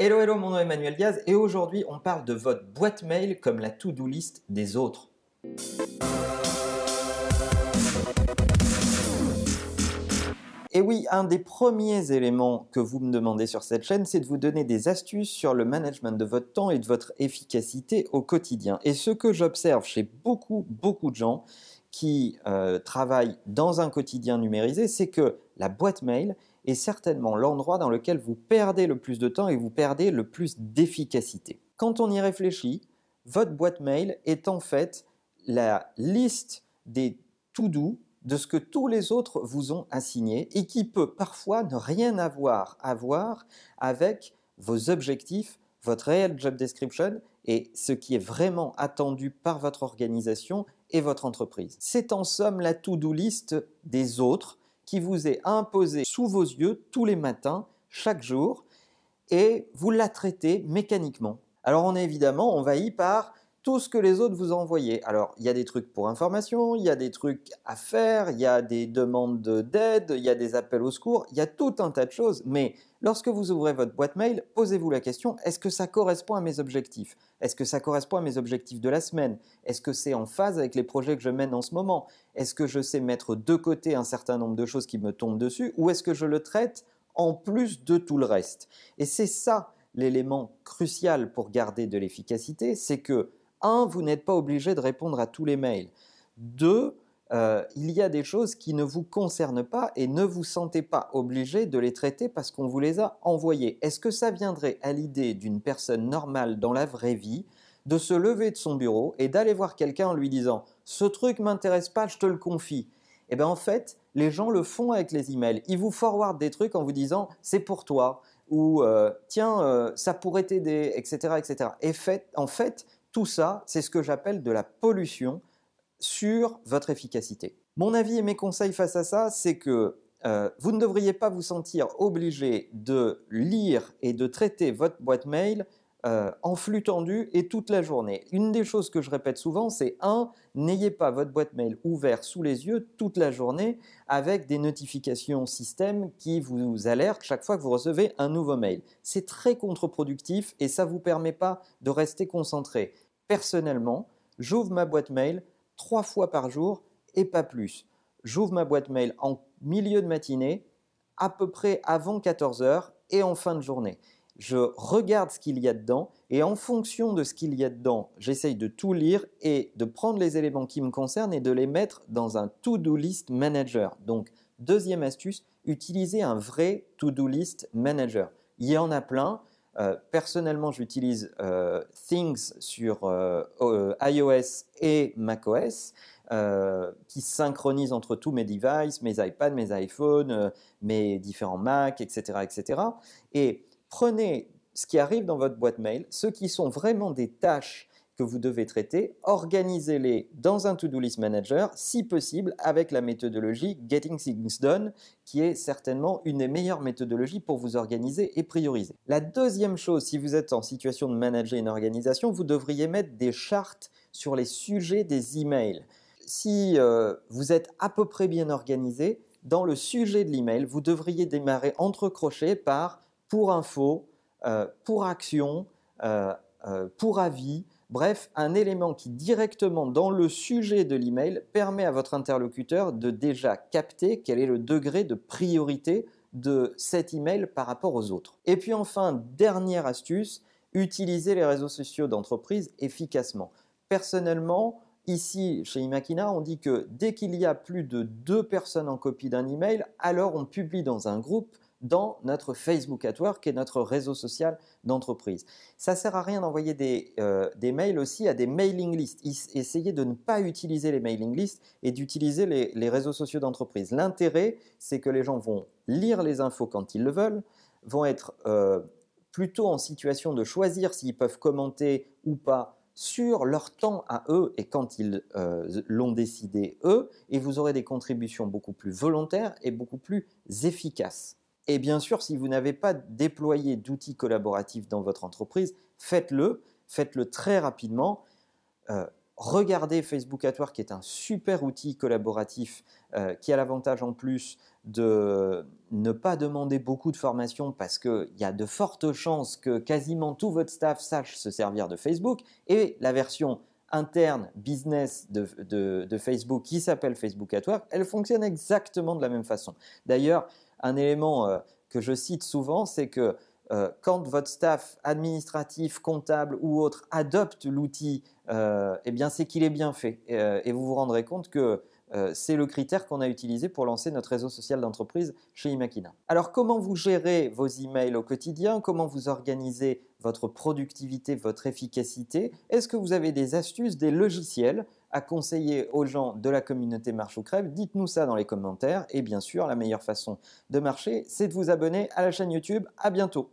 Hello, hello, mon nom est Emmanuel Diaz et aujourd'hui on parle de votre boîte mail comme la to-do list des autres. Et oui, un des premiers éléments que vous me demandez sur cette chaîne, c'est de vous donner des astuces sur le management de votre temps et de votre efficacité au quotidien. Et ce que j'observe chez beaucoup, beaucoup de gens qui euh, travaillent dans un quotidien numérisé, c'est que la boîte mail est certainement l'endroit dans lequel vous perdez le plus de temps et vous perdez le plus d'efficacité. Quand on y réfléchit, votre boîte mail est en fait la liste des to-do de ce que tous les autres vous ont assigné et qui peut parfois ne rien avoir à voir avec vos objectifs, votre réel job description et ce qui est vraiment attendu par votre organisation et votre entreprise. C'est en somme la to-do list des autres qui vous est imposée sous vos yeux tous les matins, chaque jour, et vous la traitez mécaniquement. Alors on est évidemment envahi par tout ce que les autres vous ont envoyé. Alors, il y a des trucs pour information, il y a des trucs à faire, il y a des demandes d'aide, il y a des appels au secours, il y a tout un tas de choses. Mais lorsque vous ouvrez votre boîte mail, posez-vous la question, est-ce que ça correspond à mes objectifs? Est-ce que ça correspond à mes objectifs de la semaine? Est-ce que c'est en phase avec les projets que je mène en ce moment? Est-ce que je sais mettre de côté un certain nombre de choses qui me tombent dessus Ou est-ce que je le traite en plus de tout le reste? Et c'est ça l'élément crucial pour garder de l'efficacité, c'est que un, vous n'êtes pas obligé de répondre à tous les mails. Deux, euh, il y a des choses qui ne vous concernent pas et ne vous sentez pas obligé de les traiter parce qu'on vous les a envoyées. Est-ce que ça viendrait à l'idée d'une personne normale dans la vraie vie de se lever de son bureau et d'aller voir quelqu'un en lui disant ce truc m'intéresse pas, je te le confie. Eh bien en fait, les gens le font avec les emails. Ils vous forwardent des trucs en vous disant c'est pour toi ou euh, tiens euh, ça pourrait t'aider, etc., etc. Et fait, en fait, tout ça, c'est ce que j'appelle de la pollution sur votre efficacité. Mon avis et mes conseils face à ça, c'est que euh, vous ne devriez pas vous sentir obligé de lire et de traiter votre boîte mail euh, en flux tendu et toute la journée. Une des choses que je répète souvent, c'est un, n'ayez pas votre boîte mail ouvert sous les yeux toute la journée avec des notifications système qui vous alertent chaque fois que vous recevez un nouveau mail. C'est très contre-productif et ça ne vous permet pas de rester concentré. Personnellement, j'ouvre ma boîte mail trois fois par jour et pas plus. J'ouvre ma boîte mail en milieu de matinée, à peu près avant 14 heures et en fin de journée je regarde ce qu'il y a dedans et en fonction de ce qu'il y a dedans, j'essaye de tout lire et de prendre les éléments qui me concernent et de les mettre dans un to-do list manager. Donc, deuxième astuce, utilisez un vrai to-do list manager. Il y en a plein. Euh, personnellement, j'utilise euh, Things sur euh, iOS et macOS. qui synchronise entre tous mes devices, mes iPads, mes iPhones, mes différents Macs, etc., etc. Et prenez ce qui arrive dans votre boîte mail, ceux qui sont vraiment des tâches que vous devez traiter, organisez-les dans un to-do list manager, si possible avec la méthodologie Getting Things Done, qui est certainement une des meilleures méthodologies pour vous organiser et prioriser. La deuxième chose, si vous êtes en situation de manager une organisation, vous devriez mettre des chartes sur les sujets des emails. Si euh, vous êtes à peu près bien organisé, dans le sujet de l'email, vous devriez démarrer entre crochets par pour info, euh, pour action, euh, pour avis, bref, un élément qui directement dans le sujet de l'email permet à votre interlocuteur de déjà capter quel est le degré de priorité de cet email par rapport aux autres. Et puis enfin, dernière astuce, utilisez les réseaux sociaux d'entreprise efficacement. Personnellement, Ici, chez Imakina, on dit que dès qu'il y a plus de deux personnes en copie d'un email, alors on publie dans un groupe dans notre Facebook at Work, qui est notre réseau social d'entreprise. Ça sert à rien d'envoyer des, euh, des, mails aussi à des mailing lists. Essayez de ne pas utiliser les mailing lists et d'utiliser les, les, réseaux sociaux d'entreprise. L'intérêt, c'est que les gens vont lire les infos quand ils le veulent, vont être euh, plutôt en situation de choisir s'ils peuvent commenter ou pas sur leur temps à eux et quand ils euh, l'ont décidé eux, et vous aurez des contributions beaucoup plus volontaires et beaucoup plus efficaces. Et bien sûr, si vous n'avez pas déployé d'outils collaboratifs dans votre entreprise, faites-le, faites-le très rapidement. Euh, regardez Facebook at Work, qui est un super outil collaboratif euh, qui a l'avantage en plus de ne pas demander beaucoup de formation parce qu'il y a de fortes chances que quasiment tout votre staff sache se servir de Facebook. Et la version interne business de, Facebook qui s'appelle Facebook at Work, elle fonctionne exactement de la même façon. D'ailleurs, un élément euh, que je cite souvent, c'est que euh, quand votre staff administratif, comptable ou autre adopte l'outil, euh, eh bien c'est qu'il est bien fait. et vous vous rendrez compte que c'est le critère qu'on a utilisé pour lancer notre réseau social d'entreprise chez Imakina. Alors comment vous gérez vos emails au quotidien? Comment vous organisez votre productivité, votre efficacité? Est-ce que vous avez des astuces, des logiciels à conseiller aux gens de la communauté Marche ou Crève Dites-nous ça dans les commentaires. Et bien sûr, la meilleure façon de marcher, c'est de vous abonner à la chaîne YouTube. À bientôt